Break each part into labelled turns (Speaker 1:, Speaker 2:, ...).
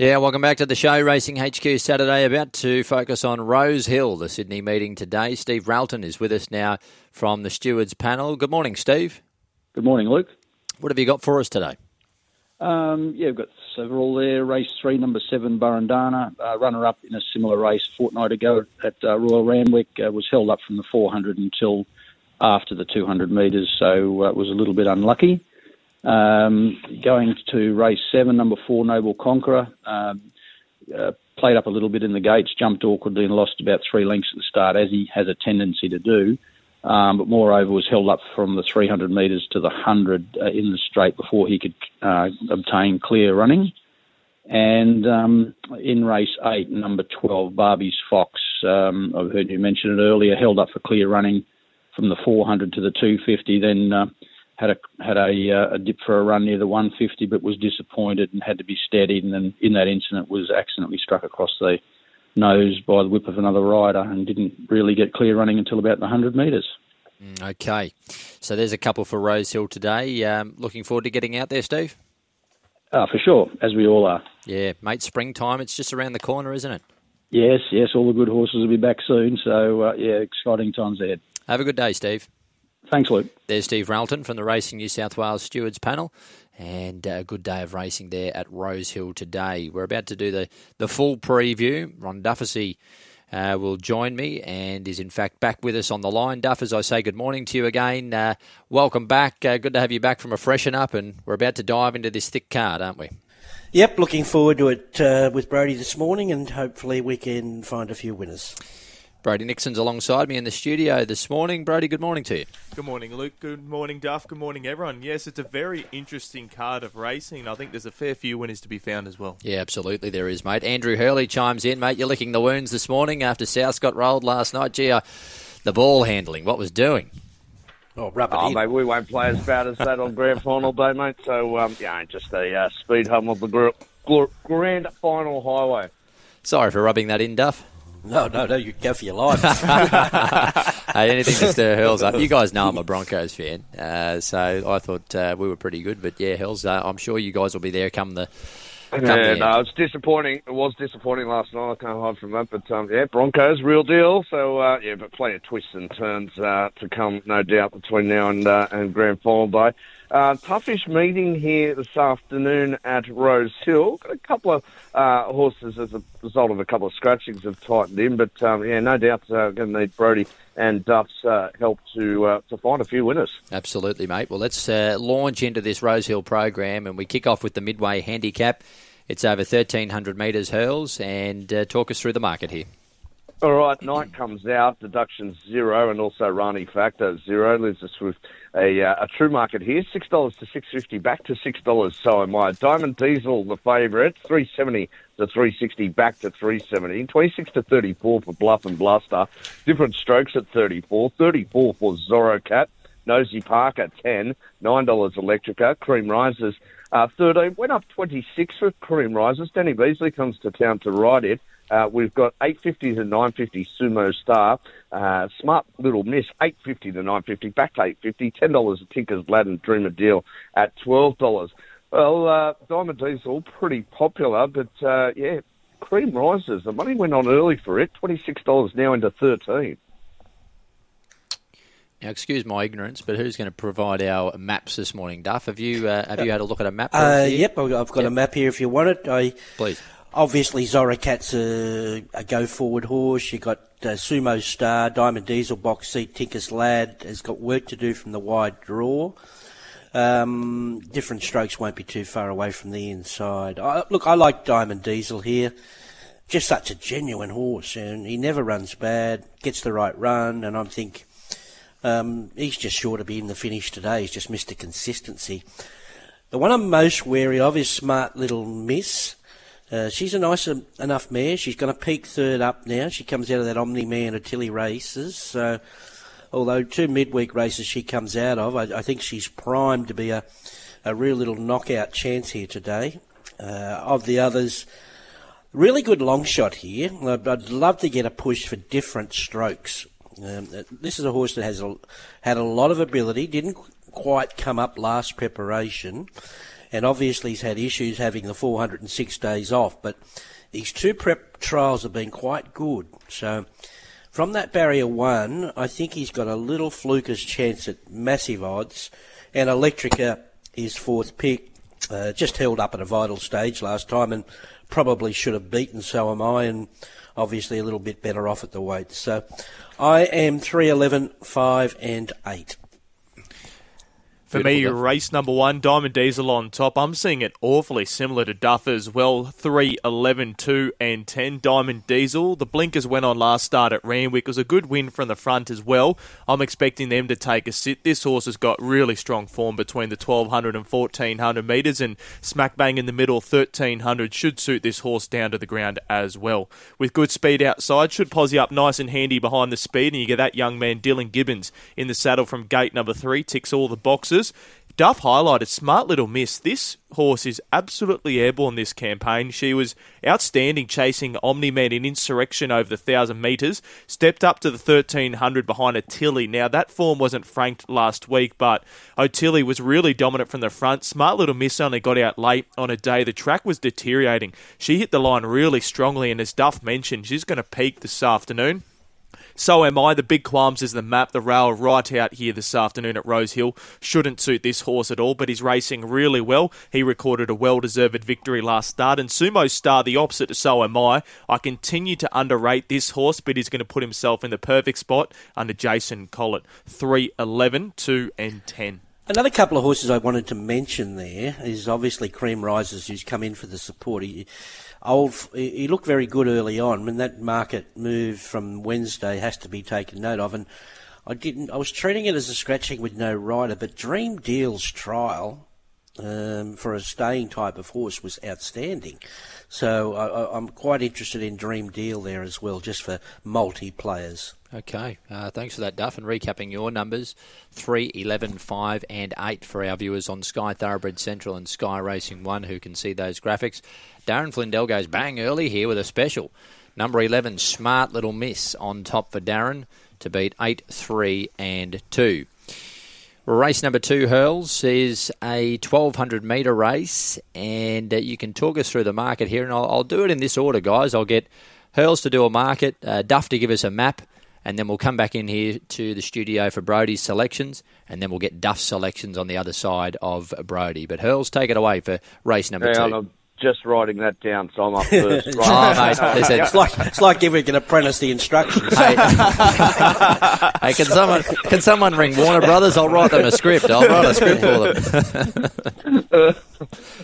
Speaker 1: Yeah, welcome back to the show. Racing HQ Saturday, about to focus on Rosehill, the Sydney meeting today. Steve Ralton is with us now from the Stewards panel. Good morning, Steve.
Speaker 2: Good morning, Luke.
Speaker 1: What have you got for us today?
Speaker 2: Um, yeah, we've got several there. Race three, number seven, Burundana, uh, runner up in a similar race a fortnight ago at uh, Royal Randwick, uh, was held up from the 400 until after the 200 metres, so uh, was a little bit unlucky. Um, going to race seven, number four, Noble Conqueror. Um, uh, played up a little bit in the gates, jumped awkwardly and lost about three lengths at the start, as he has a tendency to do. Um, but moreover, was held up from the 300 metres to the 100 uh, in the straight before he could uh, obtain clear running. And um, in race eight, number 12, Barbie's Fox, um, I've heard you mention it earlier, held up for clear running from the 400 to the 250, then uh, had a had a, uh, a, dip for a run near the 150, but was disappointed and had to be steadied. And then in that incident, was accidentally struck across the nose by the whip of another rider and didn't really get clear running until about the 100 metres.
Speaker 1: Mm, okay, so there's a couple for Rosehill today. Um, looking forward to getting out there, Steve.
Speaker 2: Uh, for sure, as we all are.
Speaker 1: Yeah, mate. Springtime, it's just around the corner, isn't it?
Speaker 2: Yes, yes. All the good horses will be back soon. So uh, yeah, exciting times ahead.
Speaker 1: Have a good day, Steve.
Speaker 2: Thanks, Luke.
Speaker 1: There's Steve Ralton from the Racing New South Wales Stewards panel. And a good day of racing there at Rosehill today. We're about to do the, the full preview. Ron Dufficy uh, will join me and is in fact back with us on the line. Duff, as I say good morning to you again, uh, welcome back. Uh, good to have you back from a freshen up, and we're about to dive into this thick card, aren't we?
Speaker 3: Yep, looking forward to it uh, with Brodie this morning, and hopefully we can find a few winners.
Speaker 1: Brodie Nickson's alongside me in the studio this morning. Brodie, good morning to you.
Speaker 4: Good morning, Luke. Good morning, Duff. Good morning, everyone. Yes, it's a very interesting card of racing. I think there's a fair few winners to be found as well.
Speaker 1: Yeah, absolutely there is, mate. Andrew Hurley chimes in, mate. You're licking the wounds this morning after South got rolled last night. Gee, uh, the ball handling, what was doing?
Speaker 3: Oh, rub it
Speaker 5: oh,
Speaker 3: in.
Speaker 5: mate, we won't play as bad as that on grand final day, mate. So, um, yeah, just a uh, speed hum of the gr- gr- grand final highway.
Speaker 1: Sorry for rubbing that in, Duff.
Speaker 3: No, no, no, you go for your life.
Speaker 1: hey, anything to stir Hurls up. You guys know I'm a Broncos fan, uh, so I thought uh, we were pretty good. But yeah, Hurls, uh, I'm sure you guys will be there come the. Come
Speaker 5: yeah,
Speaker 1: the
Speaker 5: no, it's disappointing. It was disappointing last night. I can't hide from that. But um, yeah, Broncos, real deal. So uh, yeah, but plenty of twists and turns uh, to come, no doubt, between now and uh, and grand final day. Uh, toughish meeting here this afternoon at Rose Hill. Got a couple of uh, horses as a result of a couple of scratchings have tightened in, but um, yeah, no doubt uh, going to need Brodie and Duff's uh, help to uh, to find a few winners.
Speaker 1: Absolutely, mate. Well, let's uh, launch into this Rosehill program, and we kick off with the midway handicap. It's over 1,300 metres hurls, and uh, talk us through the market here.
Speaker 5: All right, night comes out, deductions zero, and also Rani factor zero. Leaves us with a, uh, a true market here, six dollars to six fifty, back to six dollars. So am I. Diamond Diesel, the favourite, three seventy to three sixty, back to three seventy. Twenty six to thirty four for Bluff and Bluster. Different strokes at thirty four. Thirty four for Zorro Cat. Nosy Park at ten. Nine dollars Electrica. Cream Rises. Uh, 13 went up 26 for Cream Rises. Danny Beasley comes to town to ride it. Uh, we've got 850 to 950 Sumo Star. Uh, smart little miss, 850 to 950. Back to 850. $10 a Tinker's Latin Dreamer deal at $12. Well, uh, Diamond Diesel, pretty popular, but uh, yeah, Cream rises. The money went on early for it. $26 now into 13
Speaker 1: now, excuse my ignorance, but who's going to provide our maps this morning, Duff? Have you uh, have you had a look at a map?
Speaker 3: Uh, yep, I've got yep. a map here if you want it. I,
Speaker 1: Please.
Speaker 3: Obviously, Zorocat's a, a go forward horse. You got uh, Sumo Star, Diamond Diesel, box seat, Tinker's Lad has got work to do from the wide draw. Um, different strokes won't be too far away from the inside. I, look, I like Diamond Diesel here. Just such a genuine horse, and he never runs bad. Gets the right run, and I think um, he's just sure to be in the finish today. He's just missed a consistency. The one I'm most wary of is Smart Little Miss. Uh, she's a nice enough mare. She's going to peak third up now. She comes out of that Omni Man Tilly races. So, although two midweek races she comes out of, I, I think she's primed to be a, a real little knockout chance here today. Uh, of the others, really good long shot here. I'd, I'd love to get a push for different strokes. Um, uh, this is a horse that has a, had a lot of ability, didn't quite come up last preparation. And obviously he's had issues having the 406 days off, but these two prep trials have been quite good. So from that barrier one, I think he's got a little flukish chance at massive odds, and Electrica is fourth pick. Uh, just held up at a vital stage last time and probably should have beaten So Am I, and obviously a little bit better off at the weight. So I am 3, 11, 5, and 8.
Speaker 4: For me, race number one, Diamond Diesel on top. I'm seeing it awfully similar to Duff as well. 3, 11, 2, and 10. Diamond Diesel. The blinkers went on last start at Randwick. It was a good win from the front as well. I'm expecting them to take a sit. This horse has got really strong form between the 1200 and 1400 metres, and smack bang in the middle, 1300 should suit this horse down to the ground as well. With good speed outside, should posse up nice and handy behind the speed, and you get that young man, Dylan Gibbons, in the saddle from gate number three. Ticks all the boxes. Duff highlighted smart little miss. This horse is absolutely airborne this campaign. She was outstanding chasing Omni Man in insurrection over the thousand metres. Stepped up to the thirteen hundred behind Otillie. Now that form wasn't franked last week, but Otillie was really dominant from the front. Smart little miss only got out late on a day the track was deteriorating. She hit the line really strongly, and as Duff mentioned, she's going to peak this afternoon. So am I. The big qualms is the map. The rail right out here this afternoon at Rosehill shouldn't suit this horse at all, but he's racing really well. He recorded a well deserved victory last start. And Sumo Star, the opposite to So Am I. I continue to underrate this horse, but he's going to put himself in the perfect spot under Jason Collett. 3, 11, 2, and 10.
Speaker 3: Another couple of horses I wanted to mention there is obviously Cream Rises, who's come in for the support. He, old. He looked very good early on. When that market move from Wednesday has to be taken note of, and I didn't. I was treating it as a scratching with no rider, but Dream Deal's trial um, for a staying type of horse was outstanding. So I, am quite interested in Dream Deal there as well, just for multi players.
Speaker 1: Okay, uh, thanks for that, Duff. And recapping your numbers 3, 11, 5, and 8 for our viewers on Sky Thoroughbred Central and Sky Racing 1 who can see those graphics. Darren Flindell goes bang early here with a special. Number 11, Smart Little Miss on top for Darren to beat 8, 3, and 2. Race number two, Hurls, is a 1200 metre race, and uh, you can talk us through the market here. And I'll, I'll, do it in this order, guys. I'll get Hurls to do a market, uh, Duff to give us a map, and then we'll come back in here to the studio for Brodie's selections, and then we'll get Duff's selections on the other side of Brody. But Hurls, take it away for race number yeah, two
Speaker 5: just writing that down, so I'm up first.
Speaker 3: Right. oh, mate, it's, like, it's like giving an apprentice the instructions.
Speaker 1: hey, hey, can someone can someone ring Warner Brothers? I'll write them a script. I'll write a script for them.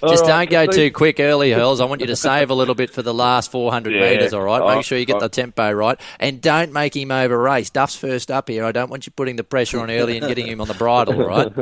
Speaker 1: just right, don't go too quick early, Hurls. I want you to save a little bit for the last 400 yeah. metres, all right? Make oh, sure you get oh. the tempo right. And don't make him over race. Duff's first up here. I don't want you putting the pressure on early and getting him on the bridle, all right?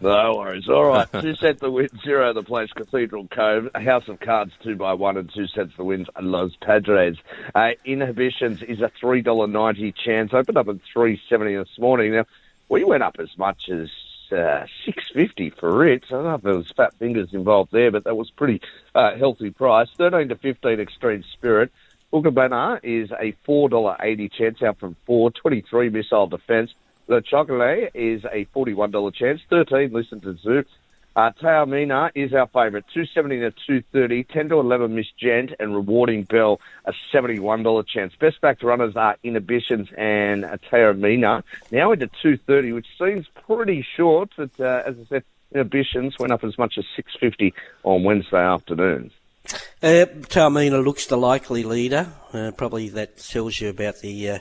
Speaker 5: No worries. All right. two sets the win, zero the place, Cathedral Cove, House of Cards, two by one, and two sets the wins, and Los Padres. Uh, inhibitions is a $3.90 chance. Opened up at 370 this morning. Now, we went up as much as uh, 650 for it. So I don't know if there was fat fingers involved there, but that was pretty uh, healthy price. 13 to 15 Extreme Spirit. Bookabana is a $4.80 chance out from 4. 23 Missile Defense. The Chocolate is a $41 chance. 13, listen to Zoo. Uh, Taormina is our favourite. 270 to 230. 10 to 11, Miss Gent. And Rewarding Bell, a $71 chance. Best backed runners are Inhibitions and Taormina. Now into 230, which seems pretty short. But uh, as I said, Inhibitions went up as much as 650 on Wednesday afternoon.
Speaker 3: Uh, Taormina looks the likely leader. Uh, probably that tells you about the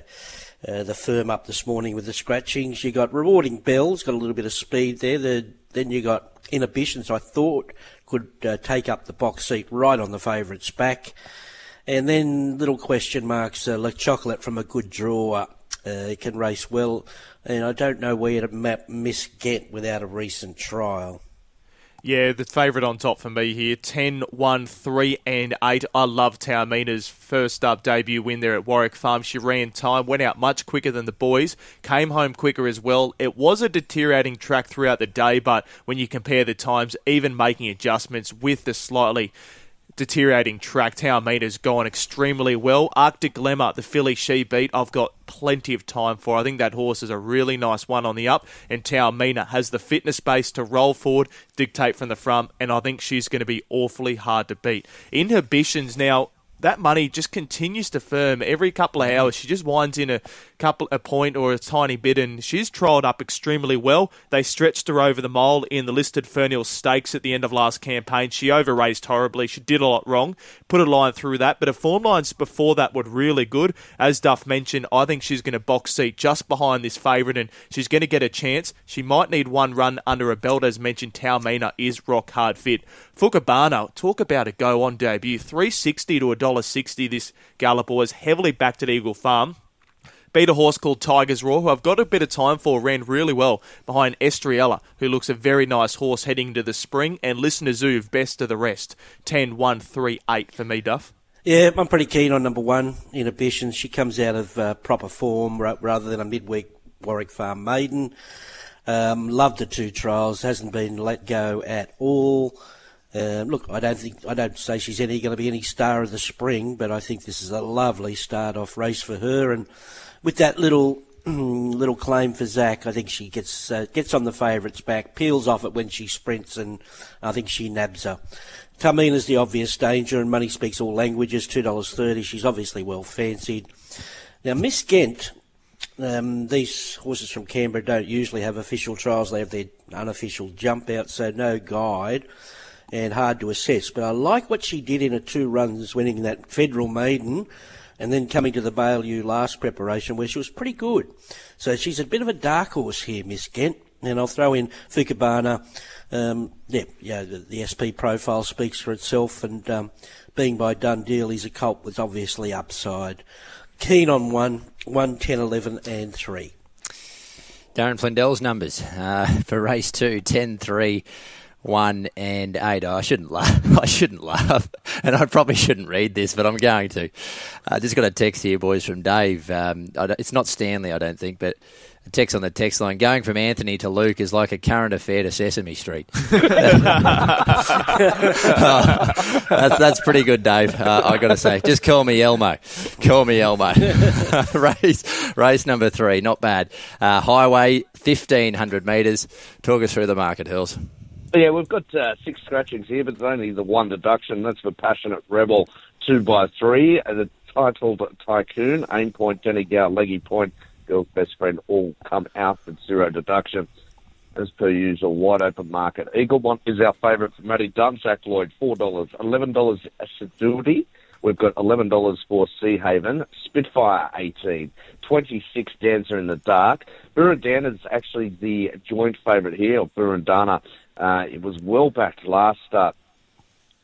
Speaker 3: uh, the firm up this morning with the scratchings. You got rewarding bells, got a little bit of speed there. The, then you got inhibitions. I thought could uh, take up the box seat right on the favourite's back, and then little question marks. Uh, Le Chocolate from a good draw. Uh, can race well, and I don't know where to map Miss Get without a recent trial.
Speaker 4: Yeah, the favourite on top for me here 10, 1, 3, and 8. I love Taormina's first up debut win there at Warwick Farm. She ran time, went out much quicker than the boys, came home quicker as well. It was a deteriorating track throughout the day, but when you compare the times, even making adjustments with the slightly deteriorating track. Taormina's gone extremely well. Arctic Lemma, the filly she beat, I've got plenty of time for. I think that horse is a really nice one on the up, and Taormina has the fitness base to roll forward, dictate from the front, and I think she's going to be awfully hard to beat. Inhibitions now that money just continues to firm every couple of hours. She just winds in a couple a point or a tiny bit, and she's trialled up extremely well. They stretched her over the mole in the listed Fernhill Stakes at the end of last campaign. She over raced horribly. She did a lot wrong. Put a line through that, but her form lines before that were really good. As Duff mentioned, I think she's going to box seat just behind this favourite, and she's going to get a chance. She might need one run under a belt, as mentioned. Taormina is rock hard fit. Fukabana, talk about a go on debut. 360 to $1.60 this Gallop was heavily backed at Eagle Farm beat a horse called Tiger's Roar, who I've got a bit of time for, ran really well behind Estriella, who looks a very nice horse heading into the spring, and Listener Zoov, best of the rest. 10 1 3 8 for me, Duff.
Speaker 3: Yeah, I'm pretty keen on number one, Inhibition. She comes out of uh, proper form rather than a midweek Warwick Farm maiden. Um, loved the two trials, hasn't been let go at all. Um, look, I don't think I don't say she's any going to be any star of the spring, but I think this is a lovely start off race for her, and with that little little claim for Zach, I think she gets uh, gets on the favourites back, peels off it when she sprints, and I think she nabs her. Taormina's the obvious danger, and money speaks all languages. Two dollars thirty. She's obviously well fancied. Now, Miss Ghent, um, these horses from Canberra don't usually have official trials. They have their unofficial jump out, so no guide and hard to assess. But I like what she did in her two runs, winning that Federal Maiden and then coming to the Baillieu last preparation where she was pretty good. So she's a bit of a dark horse here, Miss Ghent. And I'll throw in Fukabana. Um, yeah, yeah, the, the, SP profile speaks for itself, and um, being by done deal, he's a cult with obviously upside. Keen on one, 1, 10, 11, and 3.
Speaker 1: Darren Flindell's numbers uh, for race two, 10, 3, one and eight. Oh, I shouldn't laugh. I shouldn't laugh, and I probably shouldn't read this, but I'm going to. I uh, just got a text here, boys, from Dave. Um, it's not Stanley, I don't think, but a text on the text line. Going from Anthony to Luke is like a current affair to Sesame Street. oh, that's that's pretty good, Dave. Uh, I got to say, just call me Elmo. Call me Elmo. race race number three, not bad. Uh, highway, fifteen hundred metres. Talk us through the market hills.
Speaker 5: Yeah, we've got uh, six scratchings here, but only the one deduction. That's for Passionate Rebel, two by three. The titled Tycoon, Aim Point, Jenny Gow, Leggy Point, Girl's Best Friend, all come out with zero deduction. As per usual, wide open market. Eagle Eaglemont is our favourite for Matty Dunsack Lloyd, $4. $11 Assiduity. We've got $11 for Sea Haven. Spitfire, 18 26 Dancer in the Dark. Burundana is actually the joint favourite here, Burundana uh, it was well backed last start.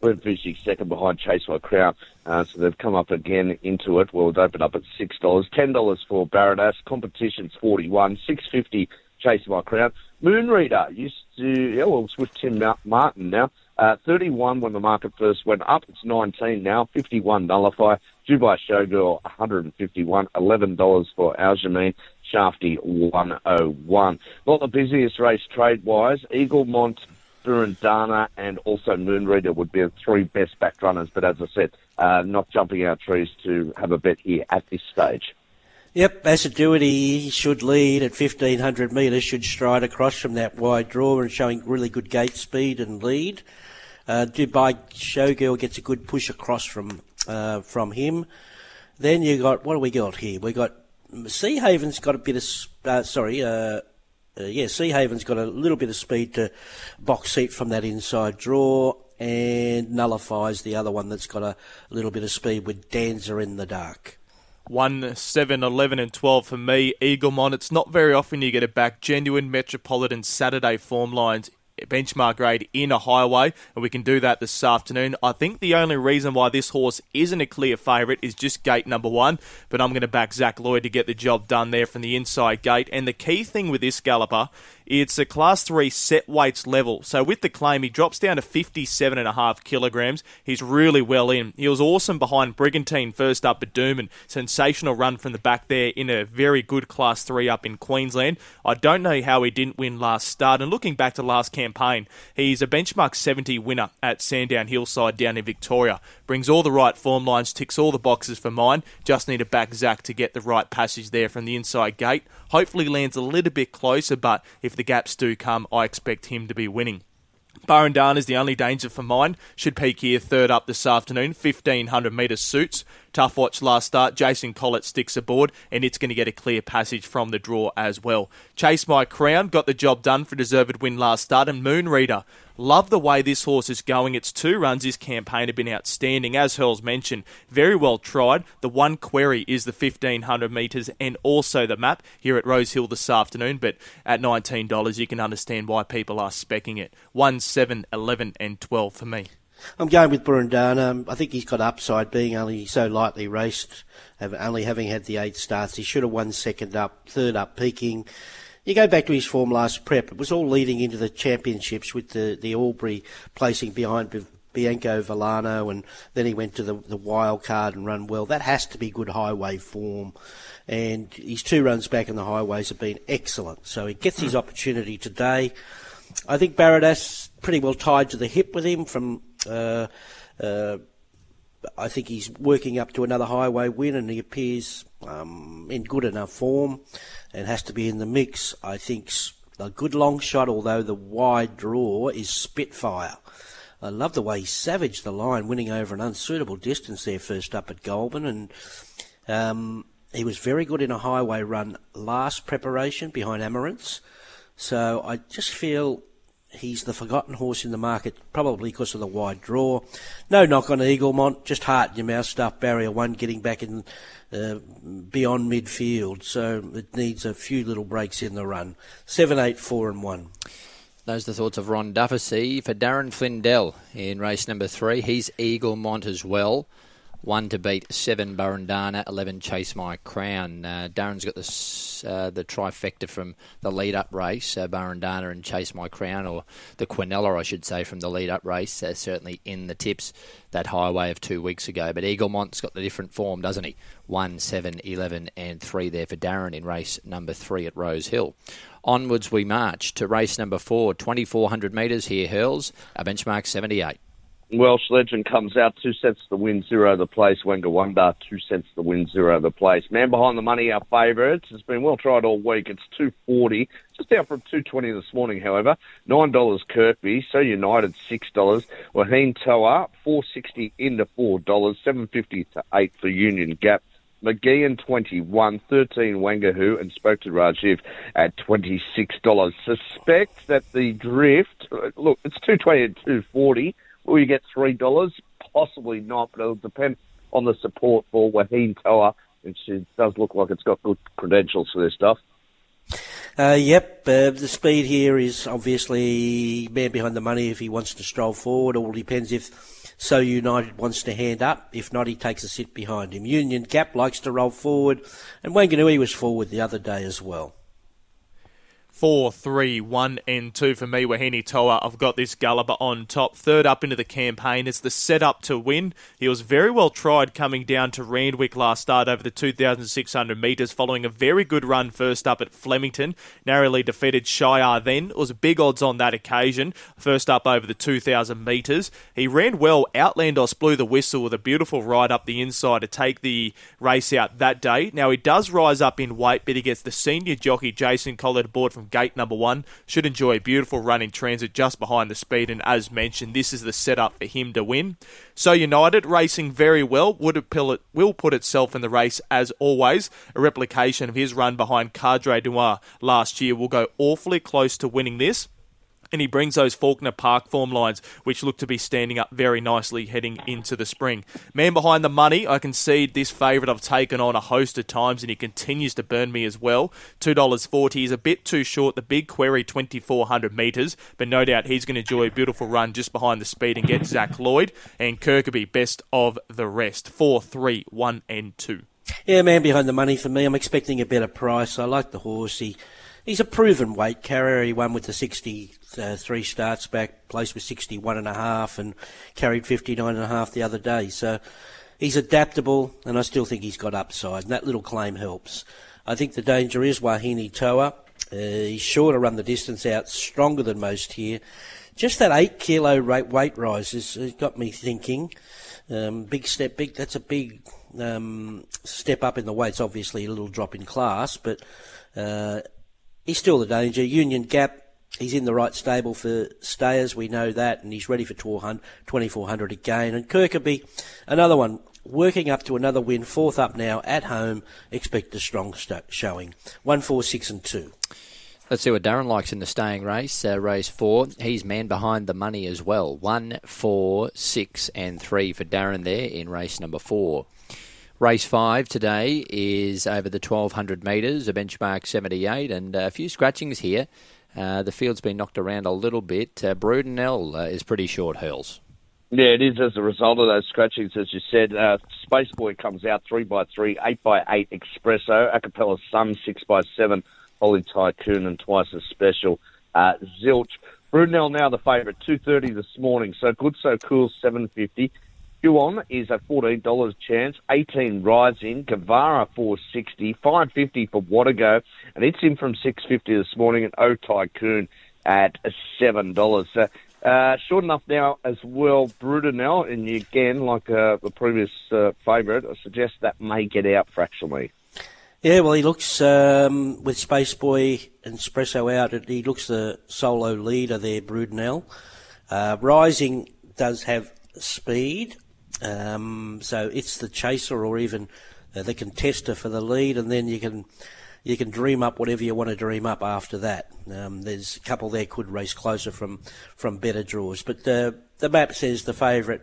Speaker 5: Went finishing second behind Chase My Crown. Uh, so they've come up again into it. Well, it opened up at $6. $10 for Baradas. Competition's 41 Six fifty Chase My Crown. Moonreader used to, yeah, well, it's with Tim Martin now. Uh, 31 when the market first went up. It's 19 now. 51 nullify. Dubai Showgirl $151. $11 for Aljamain. Shafty 101. Not the busiest race trade wise. Eaglemont, Burundana, and also Moonreader would be the three best back runners. But as I said, uh, not jumping out trees to have a bet here at this stage.
Speaker 3: Yep, Assiduity should lead at 1500 metres, should stride across from that wide draw and showing really good gate speed and lead. Uh, Dubai Showgirl gets a good push across from uh, from him. Then you got what do we got here? We got Sea Haven's got a bit of uh, sorry, uh, uh, yeah, Sea Haven's got a little bit of speed to box seat from that inside draw and nullifies the other one that's got a little bit of speed with Dancer in the dark.
Speaker 4: 1, 7, 11, and 12 for me. Eaglemont, it's not very often you get it back. Genuine Metropolitan Saturday form lines benchmark grade in a highway, and we can do that this afternoon. I think the only reason why this horse isn't a clear favourite is just gate number one, but I'm going to back Zach Lloyd to get the job done there from the inside gate. And the key thing with this galloper it's a class 3 set weights level. So with the claim, he drops down to 57.5 kilograms. He's really well in. He was awesome behind Brigantine first up at Doomben. Sensational run from the back there in a very good class 3 up in Queensland. I don't know how he didn't win last start. And looking back to last campaign, campaign. He's a benchmark 70 winner at Sandown Hillside down in Victoria. Brings all the right form lines, ticks all the boxes for mine. Just need to back Zach to get the right passage there from the inside gate. Hopefully lands a little bit closer, but if the gaps do come, I expect him to be winning. Burrendana is the only danger for mine. Should peak here third up this afternoon. 1500 metres suits. Tough watch last start. Jason Collett sticks aboard, and it's going to get a clear passage from the draw as well. Chase My Crown got the job done for deserved win last start, and Moon Reader. Love the way this horse is going. Its two runs this campaign have been outstanding. As Hurls mentioned, very well tried. The one query is the 1500 metres and also the map here at Rosehill this afternoon, but at $19 you can understand why people are specking it. 1, 7, 11 and 12 for me.
Speaker 3: I'm going with Burundana. I think he's got upside, being only so lightly raced, only having had the eight starts. He should have won second up, third up, peaking. You go back to his form last prep. It was all leading into the championships with the, the Albury placing behind Bianco Villano, and then he went to the, the wild card and run well. That has to be good highway form. And his two runs back in the highways have been excellent. So he gets his opportunity today. I think Baradas pretty well tied to the hip with him from uh, uh, I think he's working up to another highway win, and he appears um, in good enough form, and has to be in the mix. I think a good long shot, although the wide draw is Spitfire. I love the way he savaged the line, winning over an unsuitable distance there first up at Goulburn, and um, he was very good in a highway run last preparation behind Amaranth. So I just feel he's the forgotten horse in the market, probably because of the wide draw. No knock on Eaglemont, just heart in your mouth stuff. Barrier one getting back in uh, beyond midfield, so it needs a few little breaks in the run. Seven, eight, four, and one.
Speaker 1: Those are the thoughts of Ron Dufficy for Darren Flindell in race number three. He's Eaglemont as well. One to beat, seven Burundana, eleven Chase My Crown. Uh, Darren's got this, uh, the trifecta from the lead up race, uh, Burundana and Chase My Crown, or the Quinella, I should say, from the lead up race. Uh, certainly in the tips that highway of two weeks ago. But Eaglemont's got the different form, doesn't he? 1, 7, 11, and 3 there for Darren in race number 3 at Rosehill. Onwards we march to race number 4, 2400 metres here, Hurls, a benchmark 78.
Speaker 5: Welsh Legend comes out two cents the win zero the place. Wenga Wonder two cents the win zero the place. Man behind the money, our favourites. It's been well tried all week. It's two forty, just down from two twenty this morning. However, nine dollars Kirkby. So United six dollars. Wahine Toa four sixty into four dollars. Seven fifty to eight for Union Gap. McGeehan 21, 13 Wangahu, and spoke to Rajiv at $26. Suspect that the drift, uh, look, it's 220 and 240. Will you get three dollars? Possibly not, but it'll depend on the support for Wahine Toa, which does look like it's got good credentials for this stuff.
Speaker 3: Uh, yep, uh, the speed here is obviously man behind the money if he wants to stroll forward. it All depends if So United wants to hand up. If not, he takes a sit behind him. Union Gap likes to roll forward, and Wanganui was forward the other day as well
Speaker 4: four, three, one, and two for me. Wahine Toa. I've got this Gulliver on top. Third up into the campaign. It's the setup to win. He was very well tried coming down to Randwick last start over the 2,600 metres, following a very good run first up at Flemington. Narrowly defeated Shire then. It was big odds on that occasion. First up over the 2,000 metres. He ran well. Outlandos blew the whistle with a beautiful ride up the inside to take the race out that day. Now he does rise up in weight, but he gets the senior jockey Jason Collett aboard from gate number one. Should enjoy a beautiful run in transit just behind the speed, and as mentioned, this is the setup for him to win. So United racing very well would it will put itself in the race as always. A replication of his run behind Cadre Noir last year will go awfully close to winning this and he brings those Faulkner Park form lines, which look to be standing up very nicely heading into the spring. Man behind the money, I concede this favourite I've taken on a host of times, and he continues to burn me as well. $2.40 is a bit too short, the big query 2,400 metres, but no doubt he's going to enjoy a beautiful run just behind the speed and get Zach Lloyd, and Kirkby best of the rest. 4, 3, 1, and 2.
Speaker 3: Yeah, man behind the money for me. I'm expecting a better price. I like the horse. He He's a proven weight carrier. He won with the 63 starts back, placed with 61 and a half, and carried 59 and a half the other day. So he's adaptable, and I still think he's got upside, and that little claim helps. I think the danger is Wahine Toa. Uh, he's sure to run the distance out, stronger than most here. Just that eight kilo rate weight rise has, has got me thinking. Um, big step, big. That's a big um, step up in the weights. Obviously, a little drop in class, but uh, he's still the danger. Union Gap. He's in the right stable for stayers, we know that, and he's ready for 2400 again. And Kirkaby, another one, working up to another win, fourth up now at home. Expect a strong st- showing. One, four, six, and two.
Speaker 1: Let's see what Darren likes in the staying race. Uh, race four, he's man behind the money as well. One, four, six, and three for Darren there in race number four. Race five today is over the 1200 metres, a benchmark 78, and a few scratchings here. Uh, the field's been knocked around a little bit. Uh, Brudenell uh, is pretty short hurls.
Speaker 5: Yeah, it is as a result of those scratchings, as you said. Uh, comes out three by three, eight by eight Espresso, Acapella Sun six by seven, Holy Tycoon and twice as special. Uh, Zilch. Brunel now the favourite, 230 this morning. So good, so cool, 750. Huon is a $14 chance, 18 rides in. Guevara 460, 550 for Watago, and it's in from 650 this morning. And O Tycoon at $7. So uh, short enough now as well, Brudenell, and again, like uh, the previous uh, favourite, I suggest that may get out fractionally.
Speaker 3: Yeah, well, he looks um, with Space Boy and Espresso out. He looks the solo leader there, Brudenell. Uh, Rising does have speed, um, so it's the chaser or even uh, the contester for the lead, and then you can you can dream up whatever you want to dream up after that. Um, there's a couple there could race closer from from better draws, but the the map says the favourite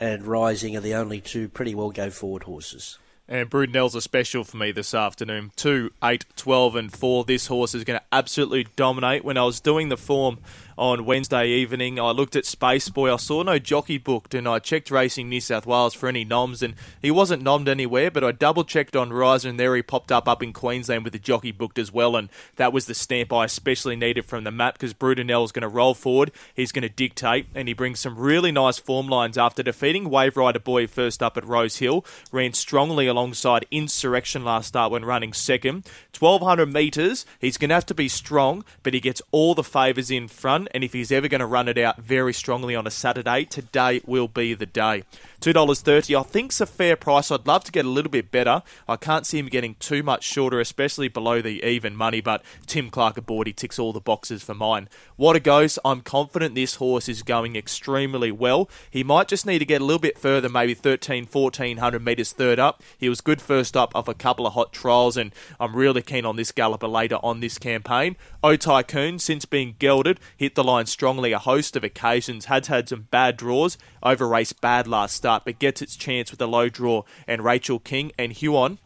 Speaker 3: and Rising are the only two pretty well go forward horses.
Speaker 4: And Brudenell's a special for me this afternoon. 2, 8, 12, and 4. This horse is going to absolutely dominate. When I was doing the form on Wednesday evening. I looked at Space Boy. I saw no jockey booked, and I checked Racing New South Wales for any noms, and he wasn't nommed anywhere. But I double checked on Riser, and there he popped up up in Queensland with the jockey booked as well. And that was the stamp I especially needed from the map because Brudenell is going to roll forward. He's going to dictate, and he brings some really nice form lines after defeating Wave Rider Boy first up at Rosehill. Ran strongly alongside Insurrection last start when running second. 1200 metres. He's going to have to be strong, but he gets all the favours in front and if he's ever going to run it out very strongly on a Saturday, today will be the day. $2.30 I think's a fair price. I'd love to get a little bit better. I can't see him getting too much shorter, especially below the even money, but Tim Clark aboard, he ticks all the boxes for mine. What a goes, I'm confident this horse is going extremely well. He might just need to get a little bit further, maybe 13, 1400 metres third up. He was good first up of a couple of hot trials, and I'm really keen on this galloper later on this campaign. O Tycoon, since being gelded, hit the line strongly a host of occasions, has had some bad draws, over race bad last start but gets its chance with a low draw and Rachel King and Huon.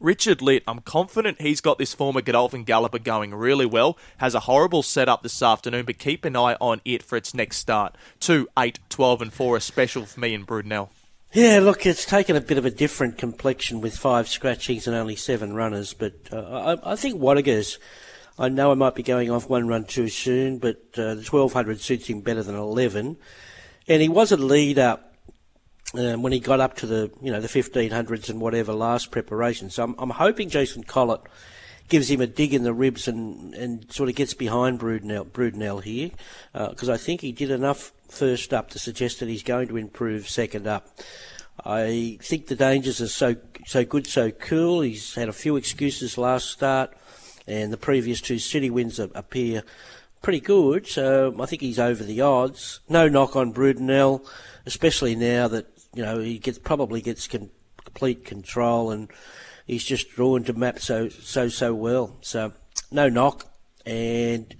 Speaker 4: Richard Litt, I'm confident he's got this former Godolphin Galloper going really well. Has a horrible setup this afternoon, but keep an eye on it for its next start. 2, 8, 12, and 4 are special for me and Brudenell.
Speaker 3: Yeah, look, it's taken a bit of a different complexion with five scratchings and only seven runners, but uh, I, I, think Wattager's. I know I might be going off one run too soon, but uh, the 1200 suits him better than 11. And he was a leader um, when he got up to the you know the 1500s and whatever last preparation. So I'm, I'm hoping Jason Collett gives him a dig in the ribs and, and sort of gets behind Brudenell, Brudenell here because uh, I think he did enough first up to suggest that he's going to improve second up. I think the dangers are so so good, so cool. He's had a few excuses last start, and the previous two city wins appear pretty good. So I think he's over the odds. No knock on Brudenell, especially now that you know, he gets probably gets con- complete control, and he's just drawn to map so so so well. So no knock, and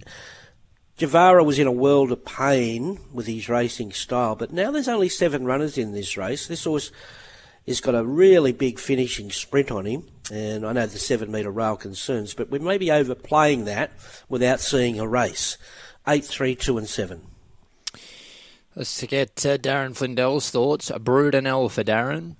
Speaker 3: Javara was in a world of pain with his racing style, but now there's only seven runners in this race. This horse has got a really big finishing sprint on him, and I know the seven metre rail concerns, but we may be overplaying that without seeing a race. Eight, three, two, and seven.
Speaker 1: Let's get uh, Darren Flindell's thoughts. A Brudenell for Darren.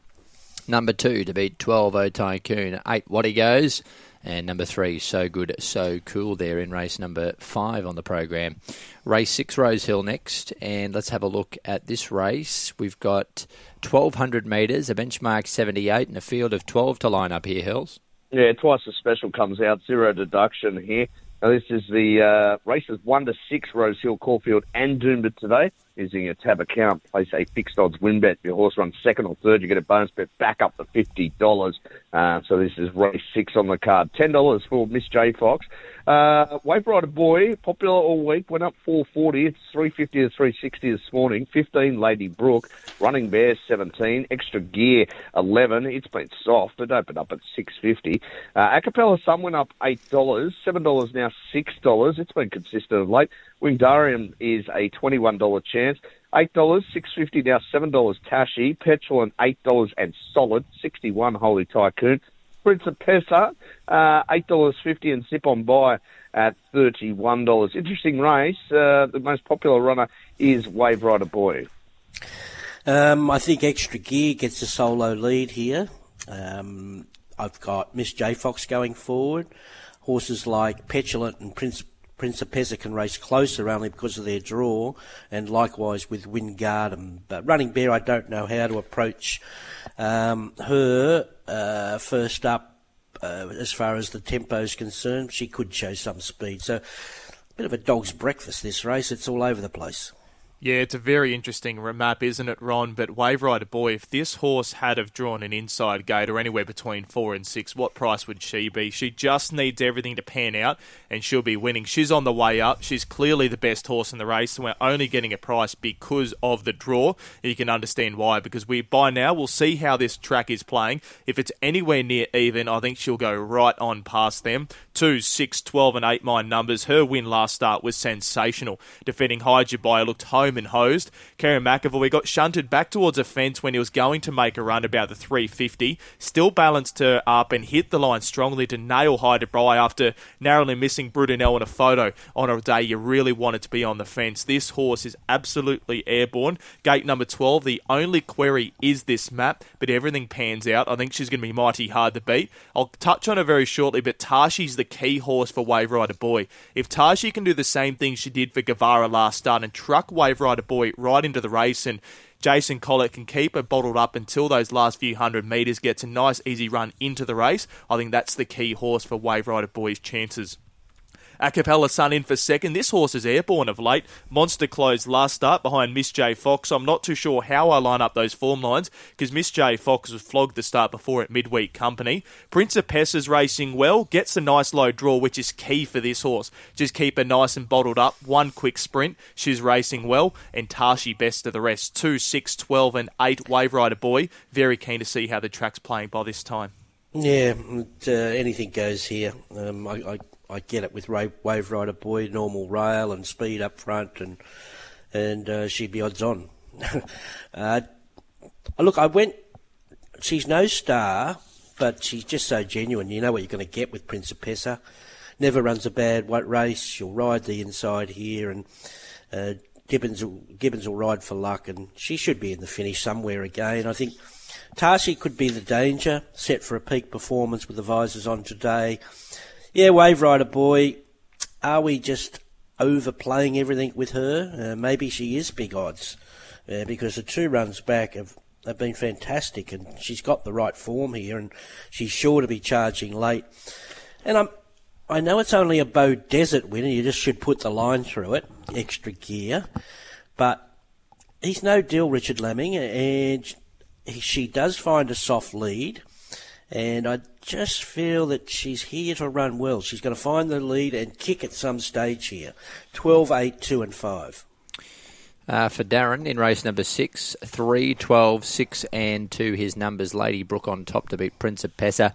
Speaker 1: Number two to beat 12 O Tycoon. Eight, what he goes. And number three, so good, so cool there in race number five on the program. Race six, Rosehill next. And let's have a look at this race. We've got 1200 metres, a benchmark 78, and a field of 12 to line up here, Hills.
Speaker 5: Yeah, twice the special comes out, zero deduction here. Now, this is the uh, races 1 to 6, Rosehill, Caulfield, and Doomben today. Using a tab account, place a fixed odds win bet. If your horse runs second or third, you get a bonus bet back up to $50. Uh, so this is race 6 on the card. $10 for Miss J Fox. Uh, Wave Rider Boy, popular all week, went up 440. It's 350 to 360 this morning. 15, Lady Brook. Running Bear, 17. Extra Gear, 11. It's been soft. It opened up at 650. Uh, Acapella Sun went up $8. $7 now, $6. It's been consistent of late. Wingdarium is a $21 chance. Eight dollars, six fifty now, seven dollars Tashi, petrol and eight dollars and solid, sixty one Holy Tycoon. Principessa, uh, eight dollars fifty, and Zip on Buy at thirty one dollars. Interesting race. Uh, the most popular runner is Wave Rider Boy.
Speaker 3: Um, I think Extra Gear gets a solo lead here. Um, I've got Miss J Fox going forward. Horses like Petulant and Prince Principessa can race closer only because of their draw, and likewise with Wingarden. But Running Bear, I don't know how to approach um, her uh, first up uh, as far as the tempo is concerned. She could show some speed. So, a bit of a dog's breakfast this race. It's all over the place.
Speaker 4: Yeah, it's a very interesting map, isn't it, Ron? But Wave Rider Boy, if this horse had have drawn an inside gate or anywhere between four and six, what price would she be? She just needs everything to pan out, and she'll be winning. She's on the way up. She's clearly the best horse in the race, and we're only getting a price because of the draw. You can understand why, because we by now we'll see how this track is playing. If it's anywhere near even, I think she'll go right on past them. Two, six, 12, and eight mine numbers. Her win last start was sensational. Defeating Hyjabai looked home and hosed. Kerrin McEvoy got shunted back towards a fence when he was going to make a run about the 350. Still balanced her up and hit the line strongly to nail Hyjabai after narrowly missing Brudenell in a photo on a day you really wanted to be on the fence. This horse is absolutely airborne. Gate number 12, the only query is this map, but everything pans out. I think she's going to be mighty hard to beat. I'll touch on her very shortly, but Tashi's the the key horse for Wave Rider Boy. If Tashi can do the same thing she did for Guevara last start and truck Wave Rider Boy right into the race and Jason Collett can keep her bottled up until those last few hundred metres, gets a nice easy run into the race. I think that's the key horse for Wave Rider Boy's chances. Acapella Sun in for second. This horse is airborne of late. Monster closed last start behind Miss J Fox. I'm not too sure how I line up those form lines because Miss J Fox was flogged the start before at midweek company. Prince Principessa is racing well, gets a nice low draw, which is key for this horse. Just keep her nice and bottled up. One quick sprint. She's racing well. And Tashi best of the rest. 2, 6, 12, and 8 Wave Rider Boy. Very keen to see how the track's playing by this time.
Speaker 3: Yeah, uh, anything goes here. Um, I, I I get it with Wave Rider Boy, normal rail and speed up front, and and uh, she'd be odds on. uh, look, I went. She's no star, but she's just so genuine. You know what you're going to get with Principessa. Never runs a bad race. She'll ride the inside here, and uh, Gibbons will, Gibbons will ride for luck, and she should be in the finish somewhere again. I think Tashi could be the danger, set for a peak performance with the visors on today. Yeah, Wave Rider boy, are we just overplaying everything with her? Uh, maybe she is big odds uh, because the two runs back have, have been fantastic and she's got the right form here and she's sure to be charging late. And I'm, I know it's only a Bow Desert winner, you just should put the line through it, extra gear, but he's no deal, Richard Lemming, and he, she does find a soft lead. And I just feel that she's here to run well. She's going to find the lead and kick at some stage here. 12, 8, 2, and 5.
Speaker 1: Uh, for Darren in race number 6, 3, 12, 6, and 2. His numbers Lady Brook on top to beat Principessa.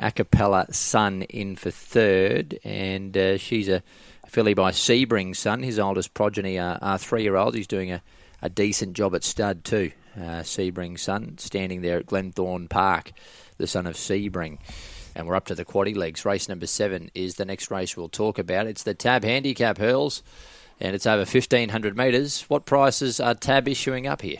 Speaker 1: Acapella Sun in for third. And uh, she's a filly by Sebring Sun. His oldest progeny are, are three year olds. He's doing a, a decent job at stud too. Uh, Sebring Sun standing there at Glenthorne Park the son of Sebring. And we're up to the quaddy legs. Race number seven is the next race we'll talk about. It's the Tab Handicap Hurls, and it's over 1,500 metres. What prices are Tab issuing up here?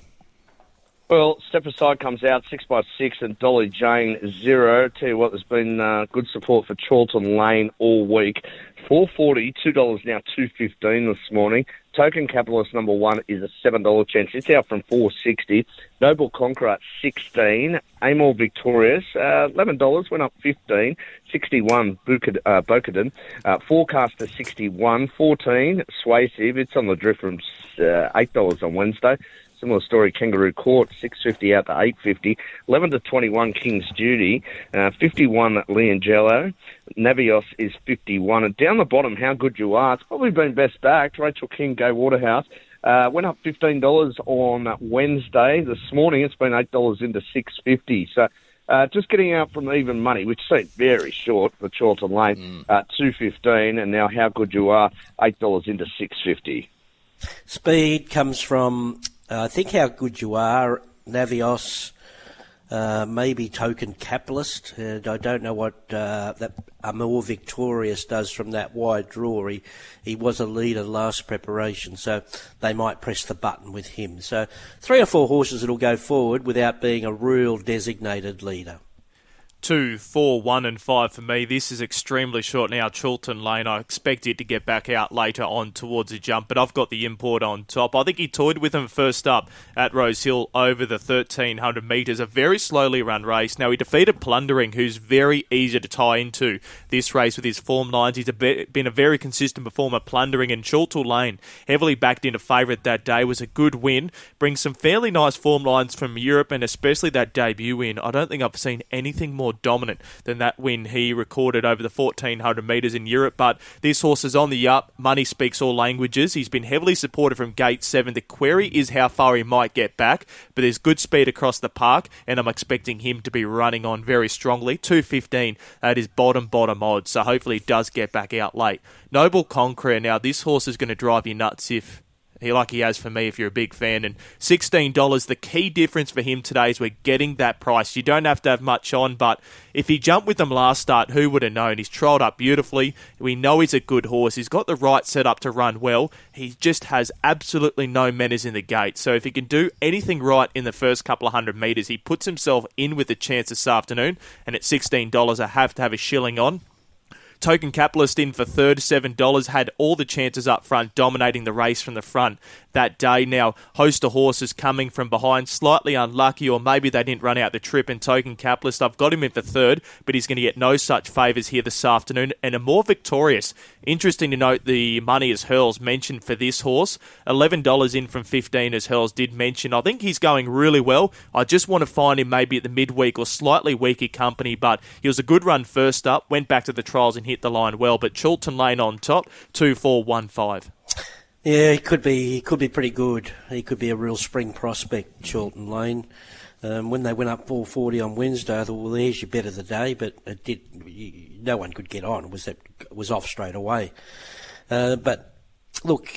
Speaker 5: Well, Step Aside comes out six by six, and Dolly Jane zero. Tell you what, there's been uh, good support for Chorlton Lane all week. Four forty, two dollars now, two fifteen this morning. Token Capitalist number one is a seven dollar chance. It's out from four sixty. Noble Conqueror sixteen. Amor Victorious uh, eleven dollars went up fifteen. Sixty one Bukid, uh, Bokaden. Uh, Forecaster sixty one. Fourteen. It's on the drift from uh, eight dollars on Wednesday. Similar story, Kangaroo Court, 650 out to 850. 11 to 21, King's Duty. Uh, 51, Leongello. Navios is 51. And down the bottom, How Good You Are. It's probably been best backed. Rachel King, Gai Waterhouse. Uh, went up $15 on Wednesday. This morning, it's been $8 into 650 So uh, just getting out from even money, which seemed very short for Chorlton Lane, mm. uh, two fifteen, and now how good you are, eight dollars into six fifty.
Speaker 3: Speed comes from uh, I think how good you are, Navios, uh, maybe token capitalist. And I don't know what uh, that Amor Victorious does from that wide draw. He, he was a leader last preparation, so they might press the button with him. So three or four horses that'll go forward without being a real designated leader
Speaker 4: two, four, one, and five for me. This is extremely short now. Chorlton Lane. I expect it to get back out later on towards the jump, but I've got the import on top. I think he toyed with him first up at Rosehill over the 1300 metres. A very slowly run race. Now he defeated Plundering, who's very easy to tie into this race with his form lines. He's a been a very consistent performer. Plundering and Chorlton Lane, heavily backed into favourite that day, was a good win. Brings some fairly nice form lines from Europe, and especially that debut win. I don't think I've seen anything more dominant than that win he recorded over the 1400 metres in Europe. But this horse is on the up. Money speaks all languages. He's been heavily supported from gate seven. The query is how far he might get back, but there's good speed across the park, and I'm expecting him to be running on very strongly. 215 at his bottom, bottom odds. So hopefully he does get back out late. Noble Conqueror. Now, this horse is going to drive you nuts if he like he has for me if you're a big fan. And $16, the key difference for him today is we're getting that price. You don't have to have much on, but if he jumped with them last start, who would have known? He's trolled up beautifully. We know he's a good horse. He's got the right setup to run well. He just has absolutely no manners in the gate. So if he can do anything right in the first couple of hundred metres, he puts himself in with a chance this afternoon. And at $16, I have to have a shilling on. Token Capitalist in for third, $7, had all the chances up front, dominating the race from the front that day. Now, host of horses coming from behind, slightly unlucky, or maybe they didn't run out the trip. And Token Capitalist, I've got him in for third, but he's going to get no such favours here this afternoon. And Amor Victorious. Interesting to note the money as Hurls mentioned for this horse. $11 in from 15 as Hurls did mention. I think he's going really well. I just want to find him maybe at the midweek or slightly weaker company, but he was a good run first up, went back to the trials and hit the line well. But Chorlton Lane on top, two four one five.
Speaker 3: Yeah, he could be. He could be pretty good. He could be a real spring prospect, Chorlton Lane. Um, when they went up 440 on Wednesday, I thought, well, there's your bet of the day, but it did. No one could get on. It was that was off straight away. Uh, but look,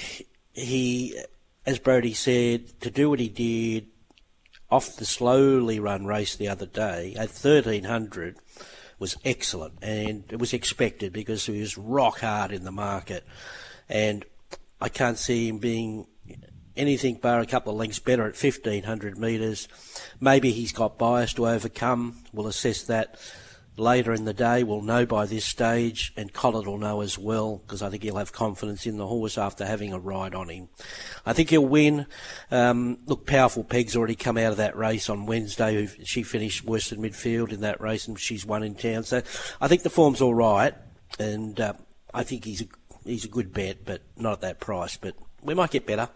Speaker 3: he, as Brodie said, to do what he did off the slowly run race the other day at 1300 was excellent, and it was expected because he was rock hard in the market, and I can't see him being anything bar a couple of lengths better at 1500 metres. Maybe he's got bias to overcome. We'll assess that later in the day. We'll know by this stage, and Collett will know as well, because I think he'll have confidence in the horse after having a ride on him. I think he'll win. Um, look, Powerful Peg's already come out of that race on Wednesday. She finished worse than midfield in that race, and she's won in town. So I think the form's all right, and uh, I think he's a, he's a good bet, but not at that price. But we might get better.